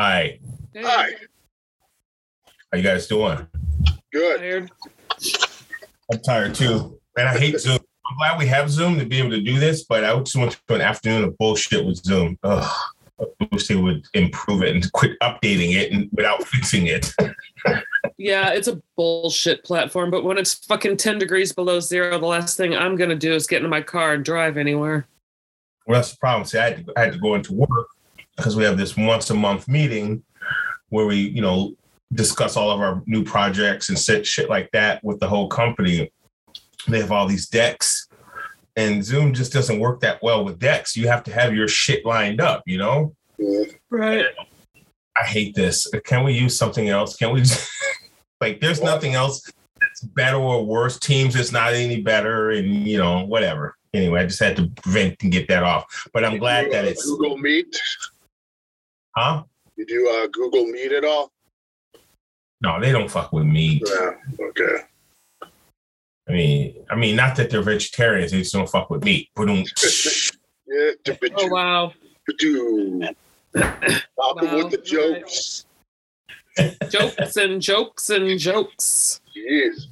Hi. Hi. Hey, Hi. How you guys doing? Good. tired. I'm tired too. And I hate Zoom. I'm glad we have Zoom to be able to do this, but I just went to an afternoon of bullshit with Zoom. Ugh. I wish they would improve it and quit updating it and without fixing it. Yeah, it's a bullshit platform, but when it's fucking 10 degrees below zero, the last thing I'm going to do is get into my car and drive anywhere. Well, that's the problem. See, I had to, I had to go into work because we have this once a month meeting where we, you know, discuss all of our new projects and sit shit like that with the whole company. They have all these decks, and Zoom just doesn't work that well with decks. You have to have your shit lined up, you know. Right. I hate this. Can we use something else? Can we just, like? There's nothing else that's better or worse. Teams is not any better, and you know whatever. Anyway, I just had to vent and get that off. But I'm glad that it's Google Meet. Huh. You do uh, Google Meet at all? No, they don't fuck with meat. Yeah. Okay. I mean, I mean, not that they're vegetarians; they just don't fuck with meat. But um, Yeah. Oh, wow. Do. Stop it Wow. with the jokes. Jokes and jokes and jokes. Jeez.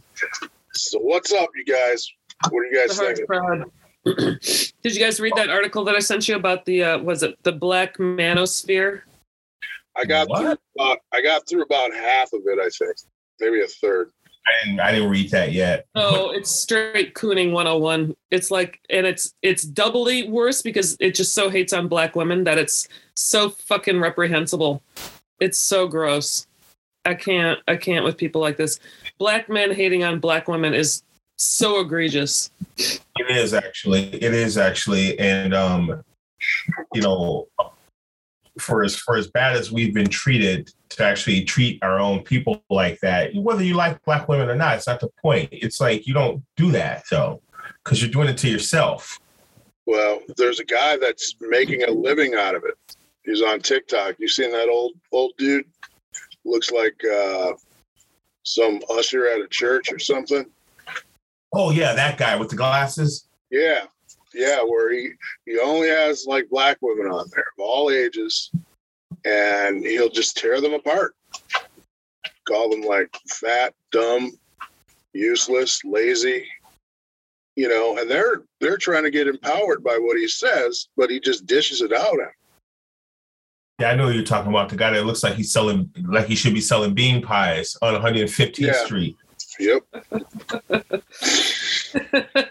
So what's up, you guys? What are you guys hard thinking? Did you guys read that article that I sent you about the, uh, was it the black manosphere? I got What? through about, I got through about half of it, I think. Maybe a third. I didn't, I didn't read that yet. Oh, it's straight cooning 101. It's like, and it's it's doubly worse because it just so hates on black women that it's so fucking reprehensible. It's so gross. I can't I can't with people like this. Black men hating on black women is so egregious. It is actually. It is actually, and um, you know, for as for as bad as we've been treated, to actually treat our own people like that, whether you like black women or not, it's not the point. It's like you don't do that, so because you're doing it to yourself. Well, there's a guy that's making a living out of it. He's on TikTok. You seen that old old dude? Looks like uh, some usher at a church or something. Oh yeah, that guy with the glasses. Yeah, yeah. Where he he only has like black women on there of all ages, and he'll just tear them apart. Call them like fat, dumb, useless, lazy. You know, and they're they're trying to get empowered by what he says, but he just dishes it out at 'em. Yeah, I know who you're talking about the guy that looks like he's selling, like he should be selling bean pies on 115th Yeah. Street. Yep.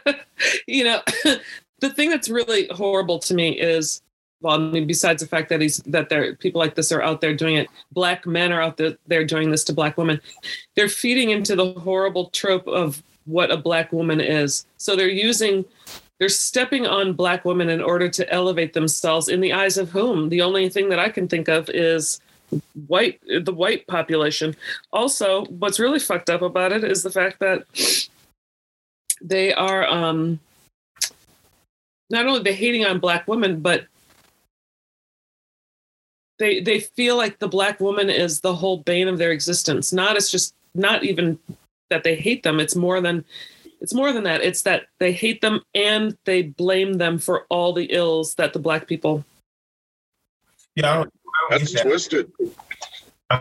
you know, the thing that's really horrible to me is, well, I mean, besides the fact that he's that there people like this are out there doing it, black men are out there doing this to black women. They're feeding into the horrible trope of what a black woman is. So they're using they're stepping on black women in order to elevate themselves in the eyes of whom? The only thing that I can think of is white the white population. Also, what's really fucked up about it is the fact that they are um not only they hating on black women but they they feel like the black woman is the whole bane of their existence. Not it's just not even that they hate them. It's more than it's more than that. It's that they hate them and they blame them for all the ills that the black people Yeah, I don't, I don't That's twisted.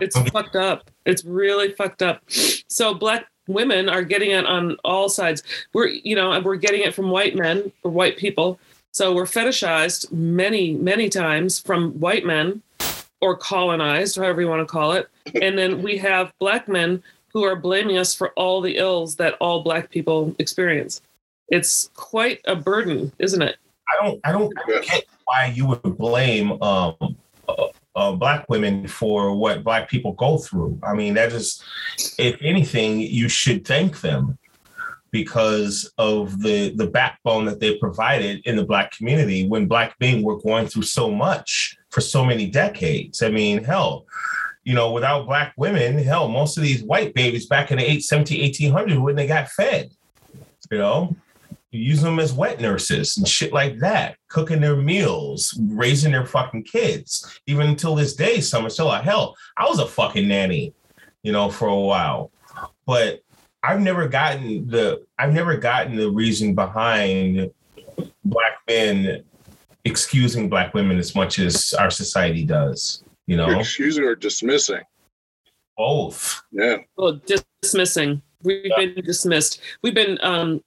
It's fucked up. It's really fucked up. So black women are getting it on all sides. We're you know we're getting it from white men or white people. So we're fetishized many many times from white men or colonized however you want to call it. And then we have black men who are blaming us for all the ills that all black people experience. It's quite a burden isn't it? I don't, I don't Yeah. get why you would blame um, uh, uh, black women for what black people go through. I mean, that is, if anything, you should thank them because of the the backbone that they provided in the black community when black men were going through so much for so many decades. I mean, hell, you know, without black women, hell, most of these white babies back in the 8, 17, 1800s wouldn't have got fed. You know, use them as wet nurses and shit like that, cooking their meals, raising their fucking kids. Even until this day, some are still like, hell, I was a fucking nanny, you know, for a while. But I've never gotten the I've never gotten the reason behind black men excusing black women as much as our society does. You know, Excusing or dismissing. both. Yeah. Well, dismissing. We've been dismissed. We've been um,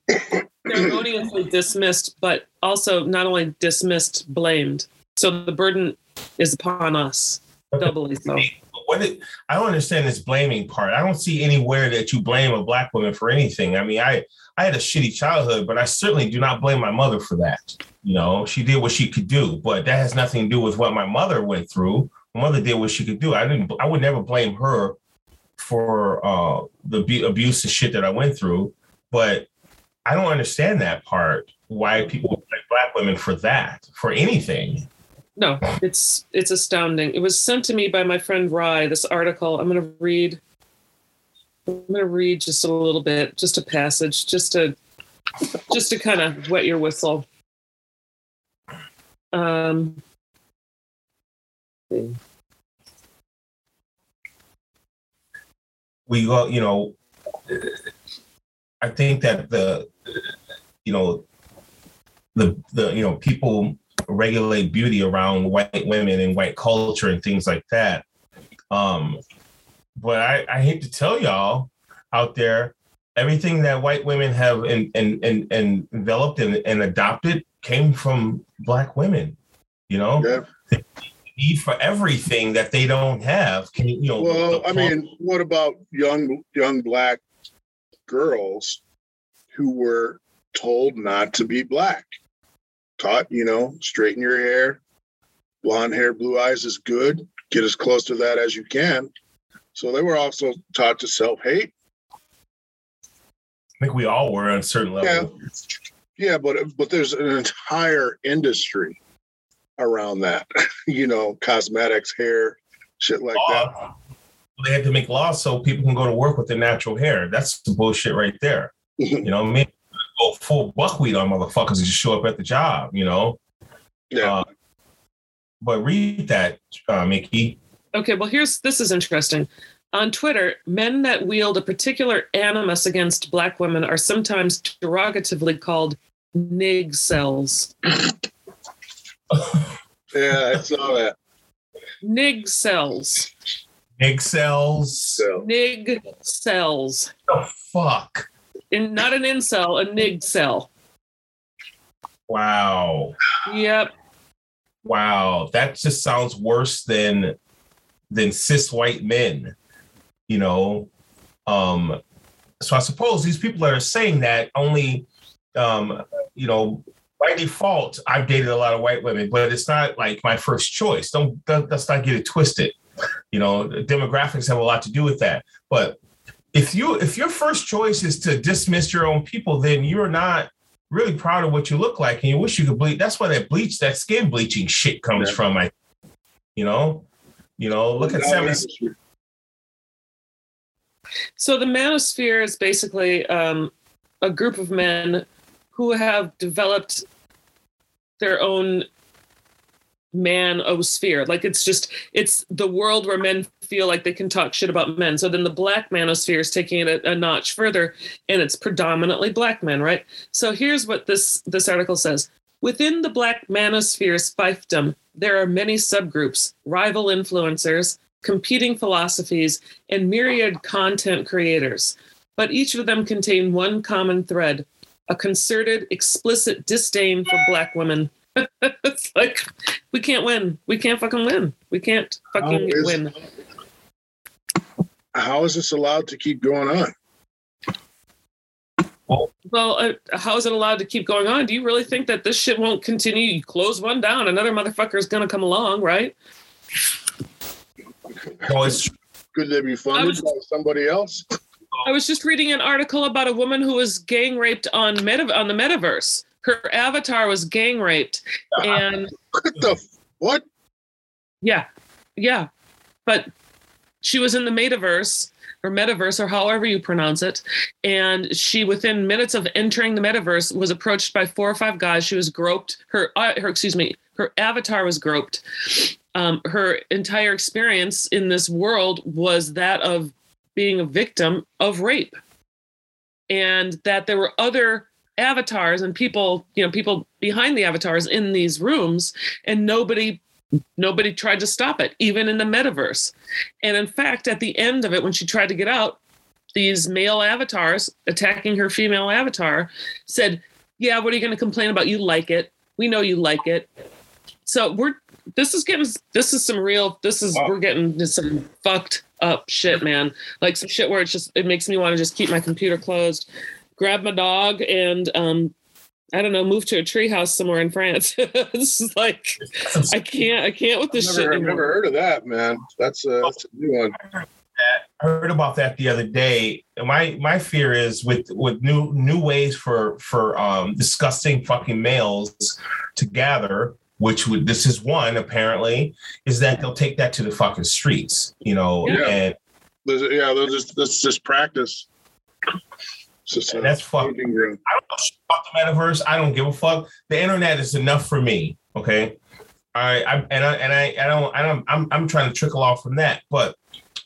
ceremoniously dismissed, but also not only dismissed, blamed. So the burden is upon us, doubly so. What it, I don't understand this blaming part. I don't see anywhere that you blame a black woman for anything. I mean, I I had a shitty childhood, but I certainly do not blame my mother for that. You know, she did what she could do, but that has nothing to do with what my mother went through. My mother did what she could do. I didn't. I would never blame her for uh, the abu- abuse and shit that I went through. But I don't understand that part. Why people blame black women for that for anything? No, it's it's astounding. It was sent to me by my friend Rye. This article. I'm going to read. I'm going to read just a little bit, just a passage, just to just to kind of wet your whistle. Um. We go, you know, I think that the, you know, the the you know people regulate beauty around white women and white culture and things like that. Um, but I, I hate to tell y'all out there, everything that white women have and and and, and enveloped and, and adopted came from black women. You know, Yeah. Need for everything that they don't have. Can you, you know? Well, I mean, what about young young black girls who were told not to be black? Taught, you know, straighten your hair, blonde hair, blue eyes is good. Get as close to that as you can. So they were also taught to self hate. I think we all were on a certain level. Yeah, but but there's an entire industry around that. you know, cosmetics, hair, shit like that. They had to make laws so people can go to work with their natural hair. That's the bullshit right there. You know, me go full buckwheat on motherfuckers and just show up at the job. You know, yeah. Uh, but read that, uh, Mickey. Okay, well, here's this is interesting. On Twitter, men that wield a particular animus against black women are sometimes derogatively called nig cells. Yeah, I saw that. Nig cells. Nig cells. Nig cells. The fuck. In not an incel, a nig cell. Wow. Yep. Wow. That just sounds worse than than cis white men. You know. Um. So I suppose these people that are saying that only, um, you know, by default, I've dated a lot of white women, but it's not like my first choice. Don't don't- let's not get it twisted. You know, demographics have a lot to do with that. But if you if your first choice is to dismiss your own people, then you're not really proud of what you look like, and you wish you could bleach. That's where that bleach, that skin bleaching shit comes Yeah. from. I, you know, you know, look at seventy. So the manosphere is basically um, a group of men who have developed their own man manosphere. Like it's just it's the world where men feel like they can talk shit about men. So then the black manosphere is taking it a, a notch further, and it's predominantly black men, right? So here's what this this article says. Within the black manosphere's fiefdom, there are many subgroups, rival influencers, competing philosophies, and myriad content creators. But each of them contain one common thread a concerted, explicit disdain for black women. it's like, we can't win. We can't fucking win. We can't fucking Oh, is- win. How is this allowed to keep going on? Well, uh, how is it allowed to keep going on? Do you really think that this shit won't continue? You close one down, another motherfucker is going to come along, right? No, it's Could they be funded was- by somebody else? I was just reading an article about a woman who was gang raped on meta- on the metaverse. Her avatar was gang raped, and What the what? yeah, yeah, but she was in the metaverse or metaverse or however you pronounce it, and she within minutes of entering the metaverse was approached by four or five guys. She was groped. Her uh, her excuse me, her avatar was groped. Um, her entire experience in this world was that of being a victim of rape and that there were other avatars and people, you know, people behind the avatars in these rooms, and nobody nobody tried to stop it, even in the metaverse. And in fact, at the end of it, when she tried to get out, these male avatars attacking her female avatar said, Yeah, what are you going to complain about? You like it. We know you like it. So we're this is getting this is some real this is Wow. we're getting to some fucked up shit, man. Like some shit where it's just it makes me want to just keep my computer closed, grab my dog, and um I don't know, move to a treehouse somewhere in France. this is like I can't I can't with this I've shit never, I've never heard of that, man. That's a, that's a new one. I heard about that the other day. My my fear is with with new new ways for for um disgusting fucking males to gather, which would this is one apparently, is that they'll take that to the fucking streets, you know, Yeah. and There's, yeah, they'll just that's just practice. Just And that's fucking. I don't know shit about the metaverse. I don't give a fuck. The internet is enough for me. Okay. I, I and I and I, I don't I don't I'm I'm trying to trickle off from that. But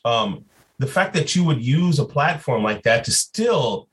um the fact that you would use a platform like that to still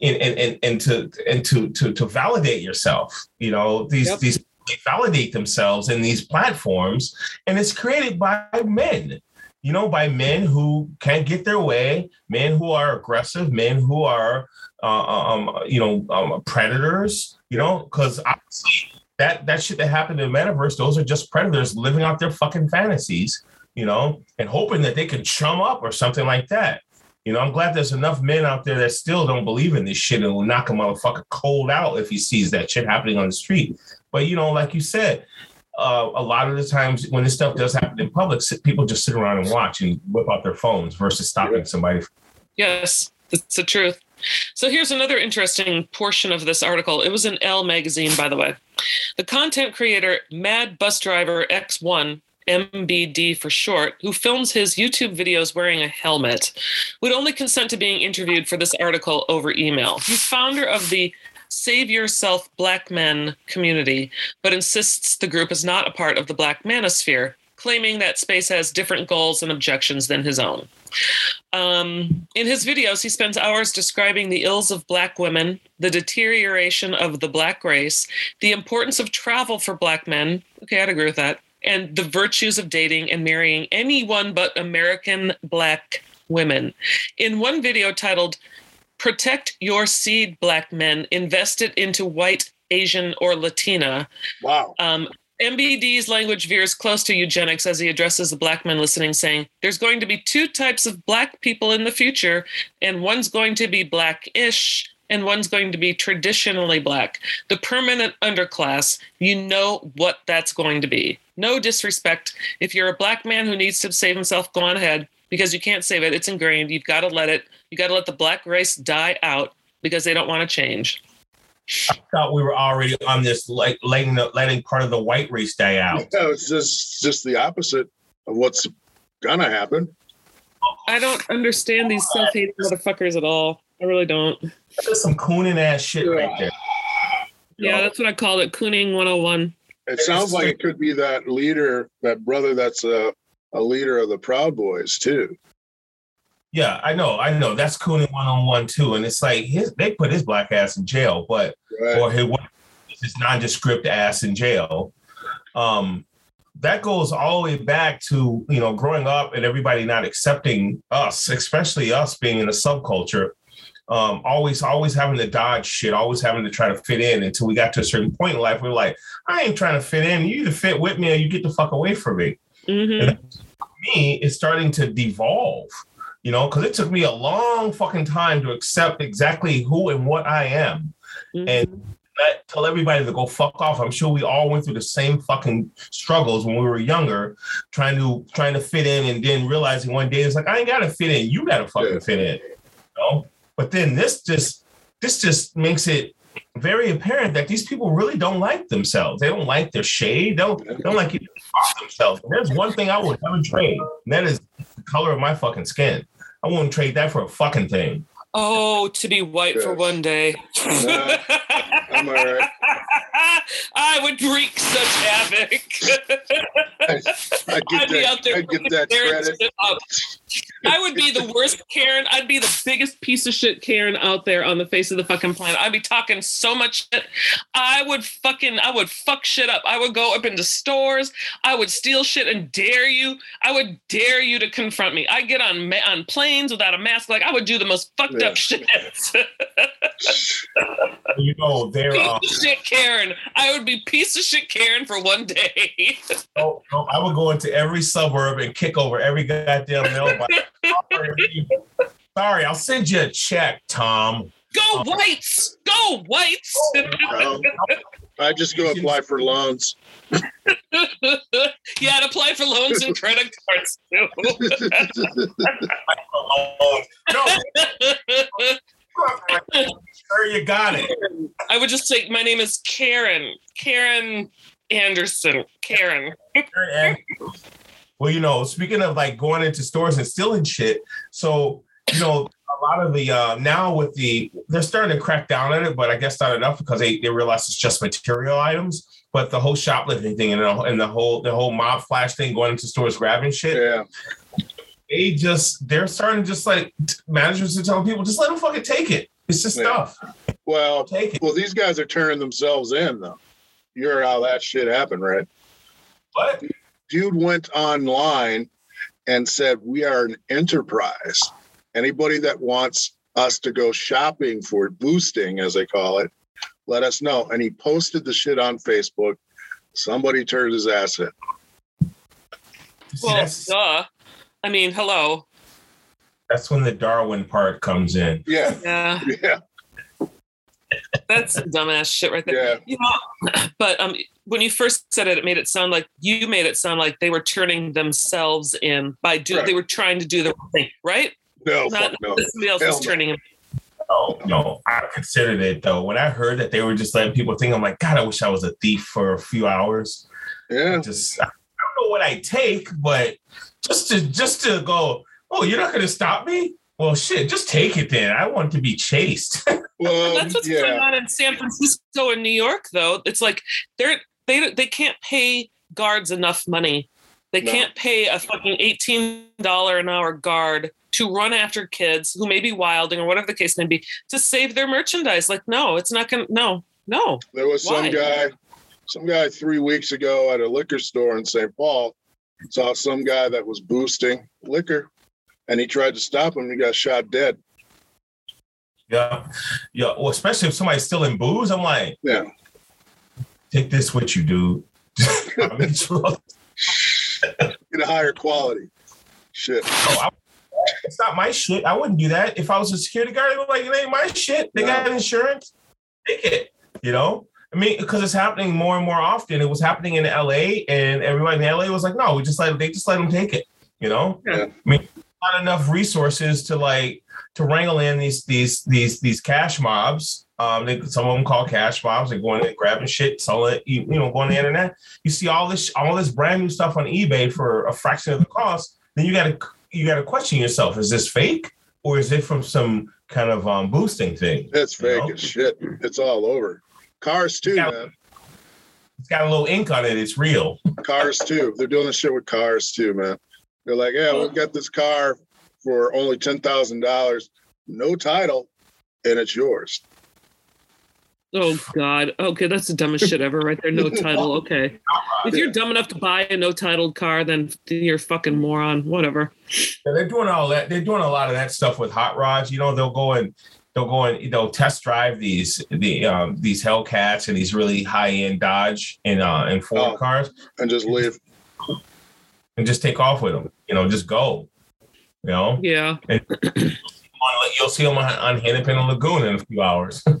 and and and, and to and to to to validate yourself, you know, these Yep. these they validate themselves in these platforms and it's created by men you know by men who can't get their way men who are aggressive men who are uh, um, you know, um, predators, you know, because obviously that that shit that happened in the metaverse, those are just predators living out their fucking fantasies, you know, and hoping that they can chum up or something like that. You know, I'm glad there's enough men out there that still don't believe in this shit and will knock a motherfucker cold out if he sees that shit happening on the street. But you know, like you said, uh, a lot of the times when this stuff does happen in public, people just sit around and watch and whip out their phones versus stopping Yeah. somebody. Yes, that's the truth. So here's another interesting portion of this article. It was in Elle magazine, by the way. The content creator Mad Bus Driver X1, MBD for short, who films his YouTube videos wearing a helmet, would only consent to being interviewed for this article over email. He's founder of the Save Yourself Black Men community, but insists the group is not a part of the Black Manosphere, claiming that space has different goals and objections than his own. Um, in his videos, he spends hours describing the ills of Black women, the deterioration of the Black race, the importance of travel for Black men. Okay, I'd agree with that. And the virtues of dating and marrying anyone but American Black women. In one video titled, Protect Your Seed, Black Men, Invest It into White, Asian, or Latina, Wow. um, MBD's language veers close to eugenics as he addresses the black men listening, saying, There's going to be two types of black people in the future, and one's going to be blackish, and one's going to be traditionally black. The permanent underclass, you know what that's going to be. No disrespect. If you're a black man who needs to save himself, go on ahead because you can't save it. It's ingrained. You've got to let it, you got to let the black race die out because they don't want to change. I thought we were already on this like letting the, letting part of the white race die out. No, it's just just the opposite of what's gonna happen. I don't understand these self hating motherfuckers at all. I really don't. That's some cooning ass shit right there. Yeah, that's what I called it. Cooning 101. It sounds like it could be that leader, that brother that's a, a leader of the Proud Boys too. Yeah, I know, I know. That's cooning one on one too, and it's like his, they put his black ass in jail, but Right? or his, his nondescript ass in jail. Um, that goes all the way back to you know growing up and everybody not accepting us, especially us being in a subculture. Um, always, always having to dodge shit, always having to try to fit in until we got to a certain point in life. We are like, I ain't trying to fit in. You either fit with me or you get the fuck away from me. hmm me is starting to devolve, you know, because it took me a long fucking time to accept exactly who and what I am. Mm-hmm. And Not tell everybody to go fuck off. I'm sure we all went through the same fucking struggles when we were younger, trying to trying to fit in, and then realizing one day it's like I ain't gotta fit in. You gotta fucking Yeah. fit in. You know? But then this just this just makes it very apparent that these people really don't like themselves. They don't like their shade. They don't, they don't like it themselves. And there's one thing I would never trade, and that is the color of my fucking skin. I wouldn't trade that for a fucking thing. Oh, to be white for one day. Nah, I'm all right. I would wreak such havoc. I I'd get be that, out there I get that credit. up. I would be the worst Karen. I'd be the biggest piece of shit Karen out there on the face of the fucking planet. I'd be talking so much shit. I would fucking, I would fuck shit up. I would go up into stores. I would steal shit and dare you. I would dare you to confront me. I get on ma- on planes without a mask. Like I would do the most fucked Yeah. up shit. You know, they're piece uh, of shit Karen. I would be piece of shit Karen for one day. no, no, I would go into every suburb and kick over every goddamn mailbox. Sorry, Sorry, I'll send you a check, Tom. Go whites! Go whites! Um, I just go apply for loans. yeah, and apply for loans and credit cards too. Oh, no, sure you got it. I would just say, my name is Karen. Karen Anderson. Karen. And- well, you know, speaking of like going into stores and stealing shit, so you know, a lot of the uh now with the they're starting to crack down on it, but I guess not enough because they, they realize it's just material items. But the whole shoplifting thing and the, and the whole the whole mob flash thing going into stores grabbing shit, Yeah. they just they're starting to just like managers are telling people just let them fucking take it. It's just Yeah. stuff. Well, Take it. well, these guys are turning themselves in though. You're how that shit happened, right? But Dude went online and said, "We are an enterprise. Anybody that wants us to go shopping for boosting, as they call it, let us know." And he posted the shit on Facebook. Somebody turned his ass in. see, Well, that's, duh. I mean, hello. that's when the Darwin part comes in. Yeah, Yeah, yeah, that's dumbass shit right there. yeah. You know, but um, when you first said it, it made it sound like you made it sound like they were turning themselves in by do. Right. They were trying to do the right thing, right? No, Not fuck no. that somebody else Hell was no. turning them. No, no, I considered it though. When I heard that they were just letting people think, I'm like, God, I wish I was a thief for a few hours. Yeah, Just I don't know what I take, but just to just to go, oh, you're not gonna stop me? Well, shit, just take it then. I want to be chased. well, That's what's going Um, on in San Francisco and New York, though. It's like they're they they can't pay guards enough money. They No. can't pay a fucking eighteen dollar an hour guard to run after kids who may be wilding or whatever the case may be to save their merchandise. Like, no, it's not gonna. No, no. There was some guy, some guy three weeks ago at a liquor store in St. Paul saw some guy that was boosting liquor, and he tried to stop him. He got shot dead. yeah, yeah. Well, especially if somebody's still in booze, I'm like, Yeah, take this with you, dude. Get a higher quality. Shit. oh, I- it's not my shit. I wouldn't do that. If I was a security guard, I'd be like, it ain't my shit. They got insurance. Take it. You know? I mean, because it's happening more and more often. It was happening in LA, and everybody in LA was like, no, we just let they just let them take it. You know? Yeah. I mean, not enough resources to like to wrangle in these these these these cash mobs. Um, they, some of them call cash mobs. They're going in and grabbing shit, selling it. You, you know, going on the internet. You see all this all this brand new stuff on eBay for a fraction of the cost. Then you got to you got to question yourself: Is this fake or is it from some kind of um, boosting thing? It's fake know? as shit. It's all over. Cars too, Yeah. man. It's got a little ink on it. It's real. Cars too. They're doing this shit with cars too, man. They're like, yeah, we've got this car for only ten thousand dollars, no title, and it's yours. Oh God. Okay, that's the dumbest shit ever, right there. No title. Okay. If you're dumb enough to buy a no titled car, then you're a fucking moron. Whatever. Yeah, they're doing all that. They're doing a lot of that stuff with hot rods. You know, they'll go and they'll go and they'll test drive these the um, these Hellcats and these really high end Dodge and uh, and Ford Oh. cars And just leave. and just take off with them. You know, just go. You know, Yeah. On- you'll see them on, on Hennepin and Lagoon in a few hours.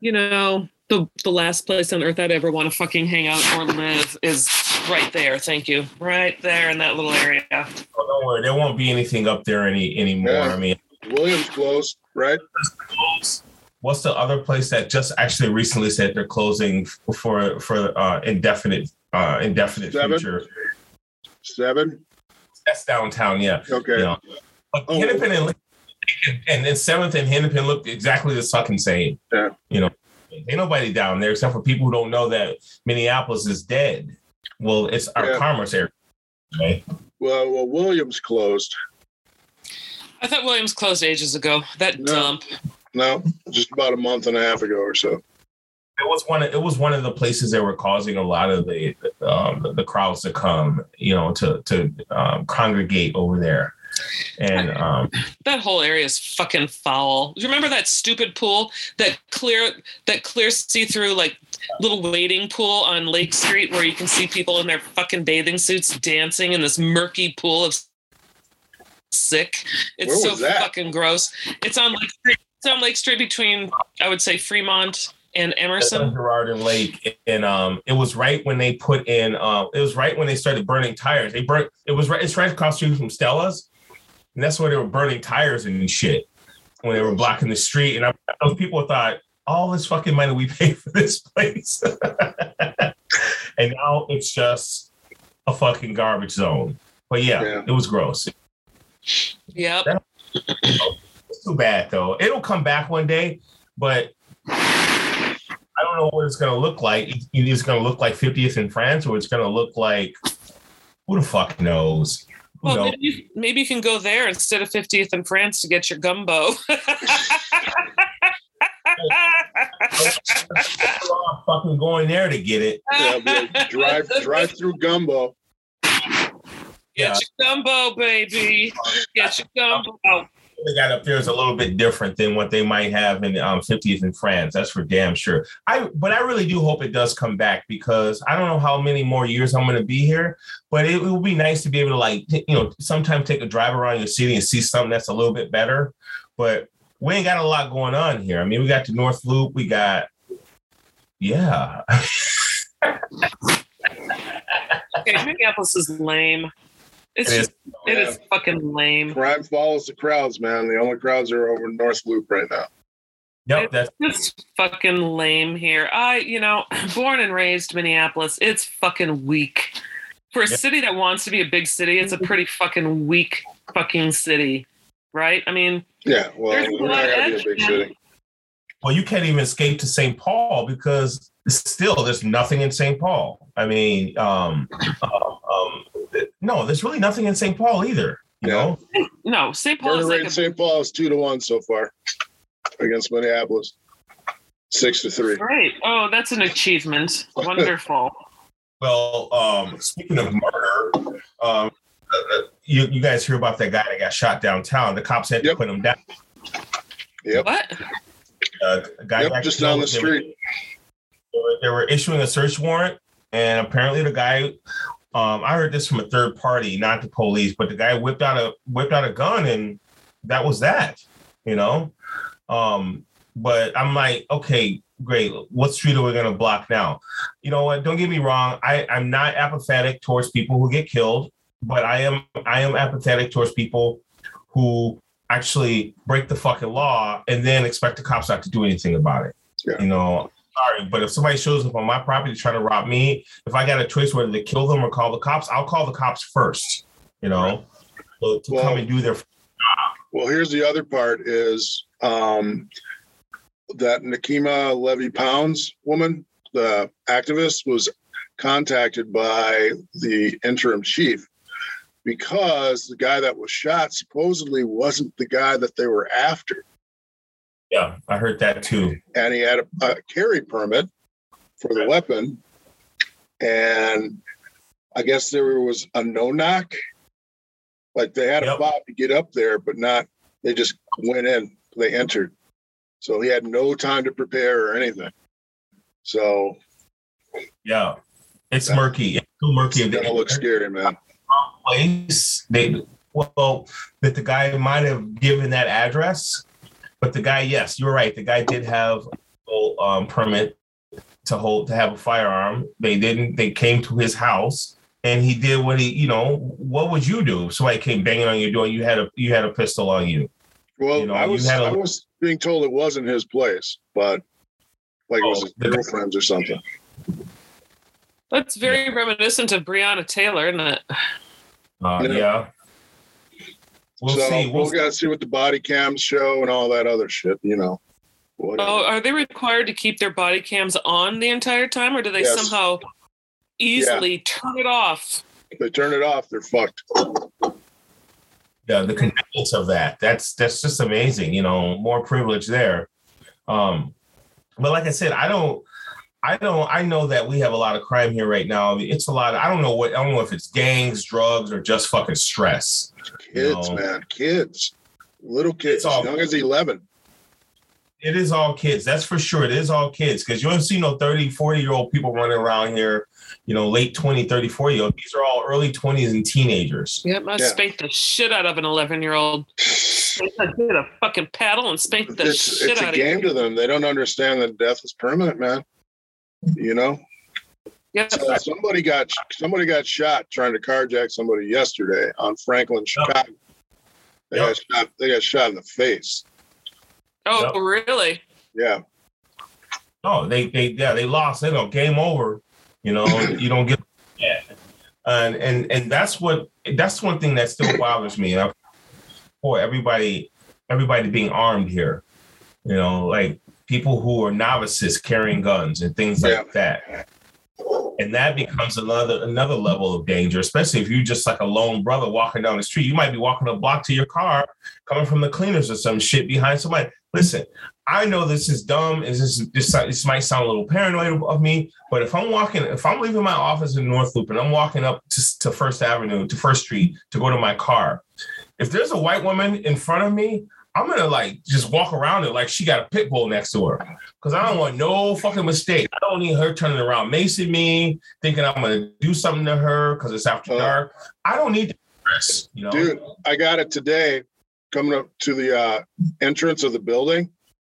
You know, the the last place on earth I'd ever want to fucking hang out or live is right there. Thank you. Right there in that little area. Oh, don't worry, there won't be anything up there any anymore. Yeah. I mean, Williams closed, right? what's the other place that just actually recently said they're closing for for uh, indefinite uh, indefinite Seven? future? Seven. That's downtown, yeah. Okay. Yeah. But Oh. Hennepin and, and then seventh and Hennepin look exactly the fucking same. Yeah. You know, ain't nobody down there except for people who don't know that Minneapolis is dead. Well, it's our Yeah. commerce area. Okay. Well, well, Williams closed. I thought Williams closed ages ago. That No. dump. No, just about a month and a half ago or so. It was one. Of, it was one of the places that were causing a lot of the um, the crowds to come, you know, to to um, congregate over there, and um, That whole area is fucking foul. Do you remember that stupid pool, that clear, that clear see-through like little wading pool on Lake Street, where you can see people in their fucking bathing suits dancing in this murky pool of sick. It's so that? fucking gross. It's on Lake Street. It's on Lake Street between, I would say, Fremont and Emerson. Girard and Lake, and um, it was right when they put in. Um, it was right when they started burning tires. They burnt. It was right. It's right across the street from Stella's, and that's why they were burning tires and shit when they were blocking the street. And I, those people thought all this fucking money we paid for this place, and now it's just a fucking garbage zone. But yeah, Yeah. it was gross. Yep. It's too bad though. It'll come back one day, but I don't know what it's gonna look like. It- It's gonna look like 50th and France, or it's gonna look like who the fuck knows? Who Well, knows? maybe you, maybe you can go there instead of 50th and France to get your gumbo. I'm fucking going there to get it. Yeah, but drive drive through gumbo. Yeah, Get your gumbo, baby. Get your gumbo. They got up there is a little bit different than what they might have in um, 50th and France. That's for damn sure. I but I really do hope it does come back because I don't know how many more years I'm going to be here, but it, it would be nice to be able to like t- you know sometimes take a drive around your city and see something that's a little bit better. But we ain't got a lot going on here. I mean, we got the North Loop, we got yeah. Okay, Minneapolis is lame. It's It just, it is fucking lame. Crime follows the crowds, man. The only crowds are over North Loop right now. Yep, that's It's fucking lame here. I, you know, born and raised Minneapolis, it's fucking weak. For a Yeah. city that wants to be a big city, it's a pretty fucking weak fucking city, right? I mean, Yeah, well, There's we're not gonna be a big city. well, you can't even escape to St. Paul because still there's nothing in St. Paul. I mean, um, um, um, no, there's really nothing in St. Paul either. You Yeah. know, no, St. Paul Murder is rate like in a St. Paul is two to one so far against Minneapolis. Six to three. great. Oh, that's an achievement. Wonderful. well, um, speaking of murder, um, uh, you you guys hear about that guy that got shot downtown? The cops had to Yep. put him down. Yep. What? Uh, a guy Yep, just killed. down the street. They were, they were issuing a search warrant, and apparently the guy. Um, I heard this from a third party, not the police, but the guy whipped out a whipped out a gun, and that was that. You know, um, but I'm like, okay, great. What street are we going to block now? You know what? Don't get me wrong. I I'm not apathetic towards people who get killed, but I am I am apathetic towards people who actually break the fucking law and then expect the cops not to do anything about it. Yeah. You know, sorry, but if somebody shows up on my property trying to rob me, if I got a choice whether to kill them or call the cops, I'll call the cops first. You know, so to Well- come and do their. job. Well, here's the other part is um, that Nekima Levy Pounds woman, the activist, was contacted by the interim chief because the guy that was shot supposedly wasn't the guy that they were after. Yeah, I heard that too. And he had a, a carry permit for the weapon. And I guess there was a no knock. Like they had a Yep. fob to get up there, but not, they just went in, they entered. So he had no time to prepare or anything. So Yeah, it's That- murky. It's too murky. it's gonna look scary, man. place they well that the guy might have given that address but the guy yes you're right the guy did have a full, um, permit to hold to have a firearm they didn't they came to his house and he did what he you know what would you do if somebody came banging on your door you had a you had a pistol on you Well, You know, I was had a- I was being told it wasn't his place, but like it was Oh, his the- girlfriend's or something. That's very reminiscent of Breonna Taylor, isn't it? uh, Yeah. yeah we'll so see we'll we'll gotta see what the body cams show and all that other shit, you know. Whatever. Oh, are they required to keep their body cams on the entire time, or do they Yes. somehow easily turn it off If they turn it off, they're fucked. Yeah, the convenience of that. That's that's just amazing. You know, more privilege there. Um, but like I said, I don't. I don't. I know that we have a lot of crime here right now. I mean, it's a lot. Of, I don't know what. I don't know if it's gangs, drugs, or just fucking stress. Kids, No. man, kids, little kids, all- young as eleven. It is all kids. That's for sure. It is all kids because you don't see no 30, 40 year old people running around here, you know, late 20, 30, 40 year old. These are all early 20s and teenagers. Yep, I Yeah. spanked the shit out of an 11 year old. I did a fucking paddle and spanked the It's shit it's a out game of to them. They don't understand that death is permanent, man. You know, Yep. So somebody got somebody got shot trying to carjack somebody yesterday on Franklin, Chicago. They Yep. got shot. They got shot in the face. Oh, Yep. really? Yeah, Oh, they they yeah, they lost. They know game over. You know, you don't get yeah. And and and that's what that's one thing that still bothers me. And I, for everybody everybody being armed here. You know, like people who are novices carrying guns and things like that. And that becomes another another level of danger, especially if you're just like a lone brother walking down the street. You might be walking a block to your car, coming from the cleaners or some shit behind somebody. Listen, I know this is dumb. and This is this, this might sound a little paranoid of me, but if I'm walking, if I'm leaving my office in North Loop and I'm walking up to, to First Avenue to First Street to go to my car, if there's a white woman in front of me, I'm gonna like just walk around it like she got a pit bull next to her, because I don't want no fucking mistake. I don't need her turning around, macing me, thinking I'm gonna do something to her because it's after Uh. dark. I don't need the stress, you know. dude, I got it today. Coming up to the uh, entrance of the building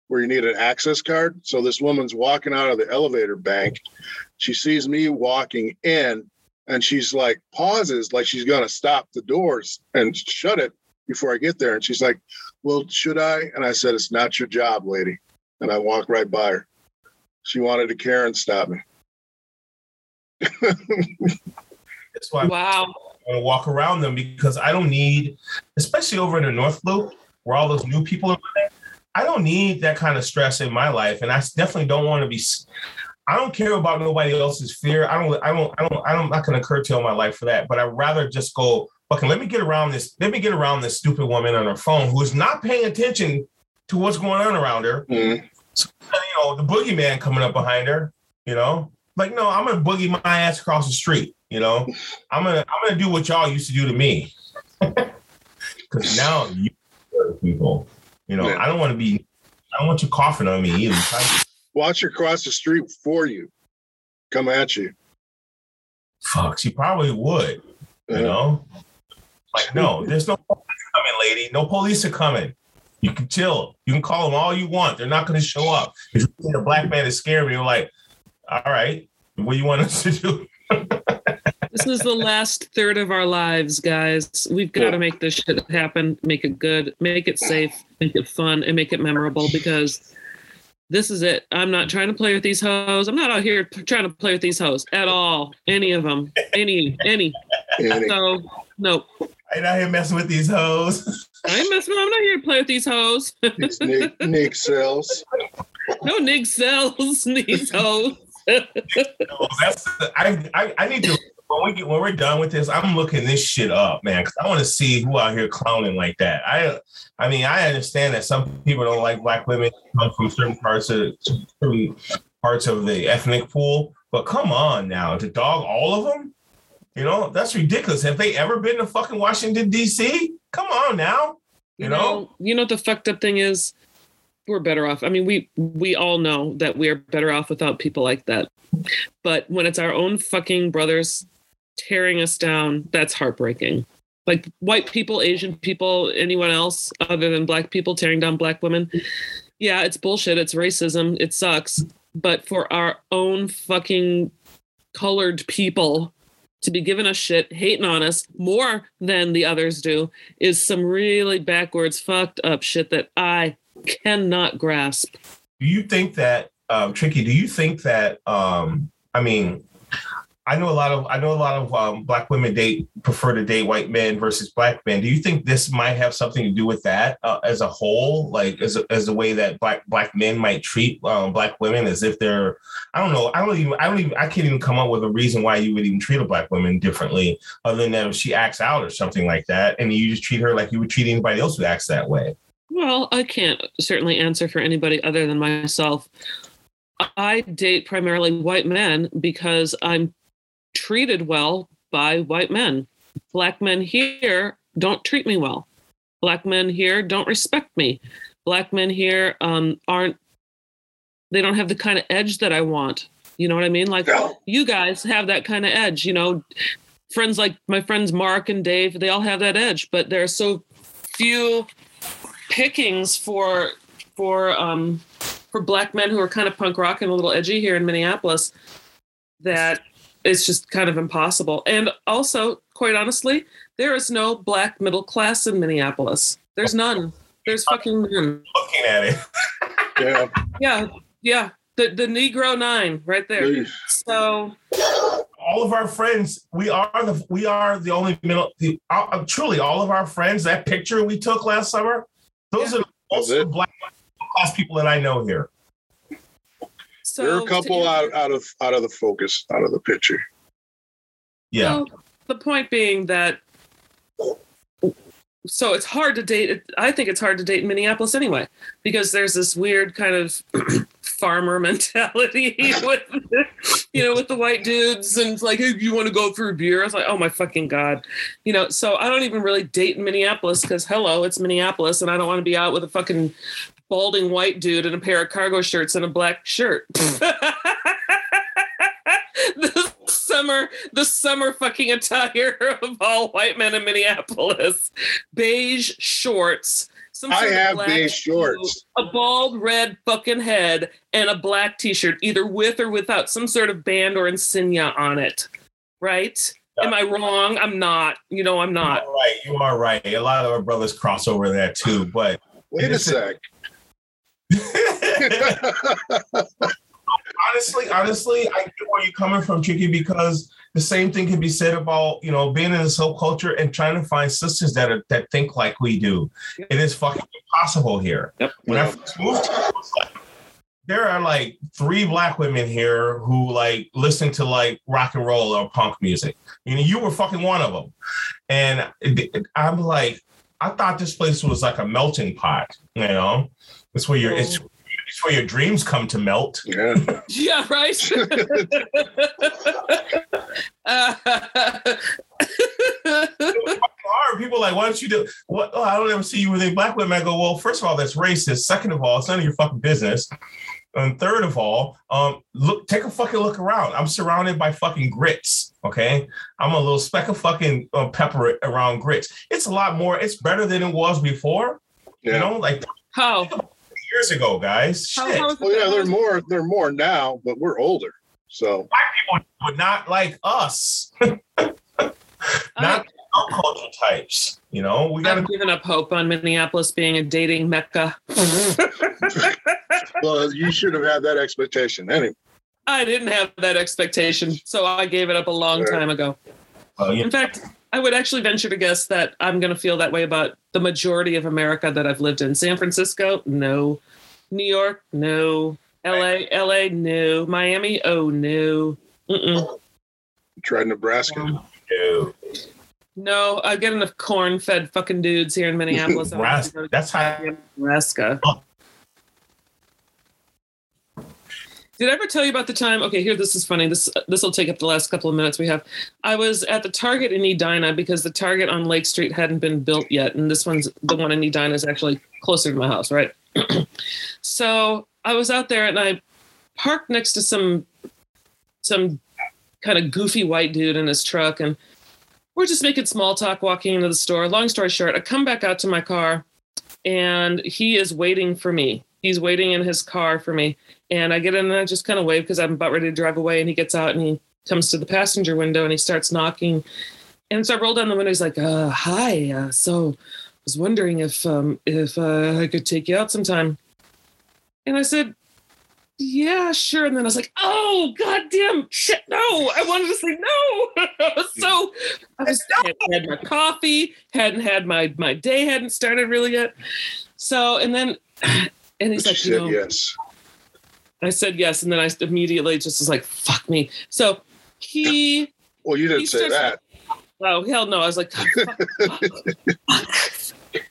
where you need an access card. So this woman's walking out of the elevator bank. She sees me walking in, and she's like pauses, like she's gonna stop the doors and shut it before I get there. And she's like, "Well, should I?" And I said, "It's not your job, lady." And I walked right by her. She wanted to care and stop me. That's why Wow. want to walk around them because I don't need, especially over in the North Loop where all those new people are living, I don't need that kind of stress in my life, and I definitely don't want to be. I don't care about nobody else's fear. I don't. I don't. I don't. I'm not going to curtail my life for that. But I'd rather just go. Okay, let me get around this. Let me get around this stupid woman on her phone who is not paying attention to what's going on around her. Mhm. You know, the boogeyman coming up behind her. You know, like no, I'm gonna boogie my ass across the street. You know, I'm gonna I'm gonna do what y'all used to do to me. Because now you people. You know, Yeah. I don't want to be. I don't want you coughing on me either. Watch her cross the street for you, come at you. Fuck, she probably would. You know, like no, there's no police coming, lady. No police are coming. You can chill. You can call them all you want. They're not going to show up. If you think a black man is scaring me, you're like, all right, what do you want us to do? This is the last third of our lives, guys. We've got to make this shit happen, make it good, make it safe, make it fun, and make it memorable because this is it. I'm not trying to play with these hoes. I'm not out here trying to play with these hoes at all. Any of them. Any, any. Annie. So, no. I'm not here messing with these hoes. I ain't messing. I'm not here to play with these hoes. These Nick, Nick cells. no nig cells, these hoes. No, that's I, I I need to when we get when we're done with this, I'm looking this shit up, man, because I want to see who out here clowning like that. I I mean, I understand that some people don't like black women come from certain parts of certain parts of the ethnic pool, but come on now, to dog all of them, you know, that's ridiculous. Have they ever been to fucking Washington D.C.? Come on now, you know. you know what the fucked up thing is we're better off i mean we we all know that we're better off without people like that but when it's our own fucking brothers tearing us down that's heartbreaking like white people asian people anyone else other than black people tearing down black women yeah it's bullshit it's racism it sucks but for our own fucking colored people to be giving us shit, hating on us more than the others do, is some really backwards, fucked up shit that I cannot grasp. Do you think that um, tricky? Do you think that? Um, I mean, I know a lot of I know a lot of um, black women date prefer to date white men versus black men. Do you think this might have something to do with that uh, as a whole, like as a, as the way that black black men might treat um, black women as if they're I don't know I don't even I don't even I can't even come up with a reason why you would even treat a black woman differently other than that if she acts out or something like that, and you just treat her like you would treat anybody else who acts that way. Well, I can't certainly answer for anybody other than myself. I date primarily white men because I'm treated well by white men. Black men here don't treat me well. Black men here don't respect me. Black men here um, aren't, they don't have the kind of edge that I want. You know what I mean? Like you guys have that kind of edge, you know. Friends like my friends Mark and Dave, they all have that edge, but there are so few pickings for for um for black men who are kind of punk rock and a little edgy here in Minneapolis that it's just kind of impossible. And also, quite honestly, there is no black middle class in Minneapolis. There's none. There's fucking none. Looking at it. Yeah. Yeah, yeah. The the Negro Nine right there. Please. So all of our friends, we are the we are the only middle. The, uh, truly, all of our friends. That picture we took last summer, those Yeah. are most That's of the black class people that I know here. So there are a couple to- out, out of out of the focus, out of the picture. Yeah, Well, the point being that so it's hard to date. I think it's hard to date in Minneapolis anyway because there's this weird kind of farmer mentality with you know with the white dudes and it's like hey you want to go for a beer i was like oh my fucking god you know so i don't even really date in minneapolis because hello it's minneapolis and i don't want to be out with a fucking balding white dude in a pair of cargo shirts and a black shirt the summer the summer fucking attire of all white men in minneapolis beige shorts some I sort of have black beige suit, shorts. a bald red fucking head and a black t-shirt either with or without some sort of band or insignia on it right am i wrong i'm not you know i'm you not are right. You are right. A lot of our brothers cross over that too, but Wait a sec. Honestly, honestly, I get where you're coming from, Tricky, because the same thing can be said about you know being in this whole culture and trying to find sisters that are that think like we do. Yep. It is fucking impossible here. Yep. When I first moved, here, like, there are like three black women here who like listen to like rock and roll or punk music. You know, you were fucking one of them, and I'm like, I thought this place was like a melting pot. You know, it's where your oh. it's, it's where your dreams come to melt. Yeah. yeah right Uh, hard. People like, why don't you do what? Oh, I don't ever see you with a black woman. I go, well, first of all, that's racist. Second of all, it's none of your fucking business. And third of all, um, look, take a fucking look around. I'm surrounded by fucking grits. Okay, I'm a little speck of fucking uh, pepper around grits. It's a lot more. It's better than it was before. You know, like how years ago, guys. how, Shit, how is it Well, yeah, they're more they're more now, but we're older. So black people would not like us. not our culture types. You know, we gotta I've given up hope on Minneapolis being a dating mecca. well, you should have had that expectation anyway. I didn't have that expectation, so I gave it up a long Right. time ago. uh, you In fact, I would actually venture to guess that I'm going to feel that way about the majority of America that I've lived in. San Francisco, no. New York, no. LA, LA, no. Miami, oh no. Mm-mm. Tried Nebraska. know, No, I get enough corn-fed fucking dudes here in Minneapolis. I don't have to go to That's how Nebraska. Did I ever tell you about the time? Okay, here this is funny. This this will take up the last couple of minutes we have. I was at the Target in Edina because the Target on Lake Street hadn't been built yet, and this one's the one in Edina is actually closer to my house, right? so I was out there and I parked next to some some kind of goofy white dude in his truck, and we're just making small talk walking into the store. Long story short, I come back out to my car and he is waiting for me. He's waiting in his car for me. And I get in and I just kind of wave because I'm about ready to drive away. And he gets out and he comes to the passenger window and he starts knocking. And so I roll down the window. He's like, uh, "Hi, uh, so I was wondering if um, if uh, I could take you out sometime." And I said, yeah, sure. And then I was like, oh, goddamn shit, no. I wanted to say no. So, I was, hadn't had my coffee, hadn't had my, my day hadn't started really yet. So, and then, and he's But like, you you said know, yes. I said yes. And then I immediately just was like, fuck me. So he, Well, you didn't say that. Oh hell no! I was like, fuck, fuck.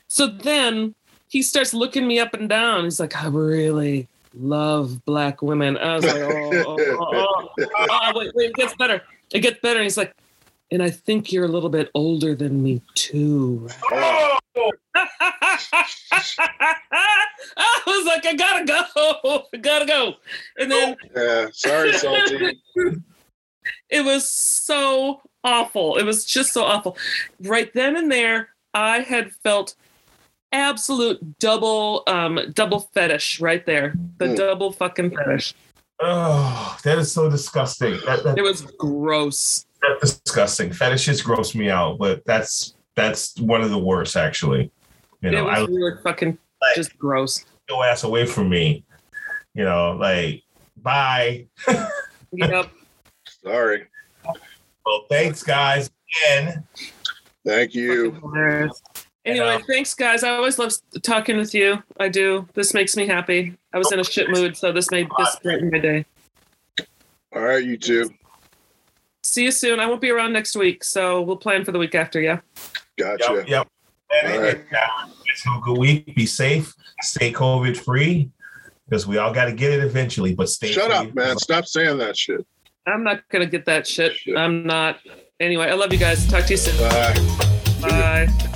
so then he starts looking me up and down. He's like, I really love black women. I was like, oh, oh, oh, oh, oh, wait, wait, it gets better. It gets better. And he's like, and I think you're a little bit older than me too. Oh, I was like, I gotta go, I gotta go. And then yeah. Sorry, salty. it was so awful. It was just so awful. Right then and there, I had felt absolute double um double fetish right there. The Mm. double fucking fetish. Oh, that is so disgusting. That, that, It was gross. That's disgusting. Fetishes gross me out, but that's that's one of the worst actually. You it know, I really fucking Like- just gross. your ass away from me. You know, like bye. Yep. Sorry. Well, thanks guys again. Thank you. Fucking hilarious. Anyway, Yeah. thanks guys. I always love talking with you. I do. This makes me happy. I was in a shit mood, so this made this brighten my day. All right, you too. See you soon. I won't be around next week, so we'll plan for the week after. Yeah. Gotcha. Yep, yep. And All right. Uh, it's a good week. Be safe. Stay COVID free. Because we all got to get it eventually. But stay. Shut free. up, man. Stop saying that shit. I'm not gonna get that shit. Shit. I'm not. Anyway, I love you guys. Talk to you soon. Bye. Bye.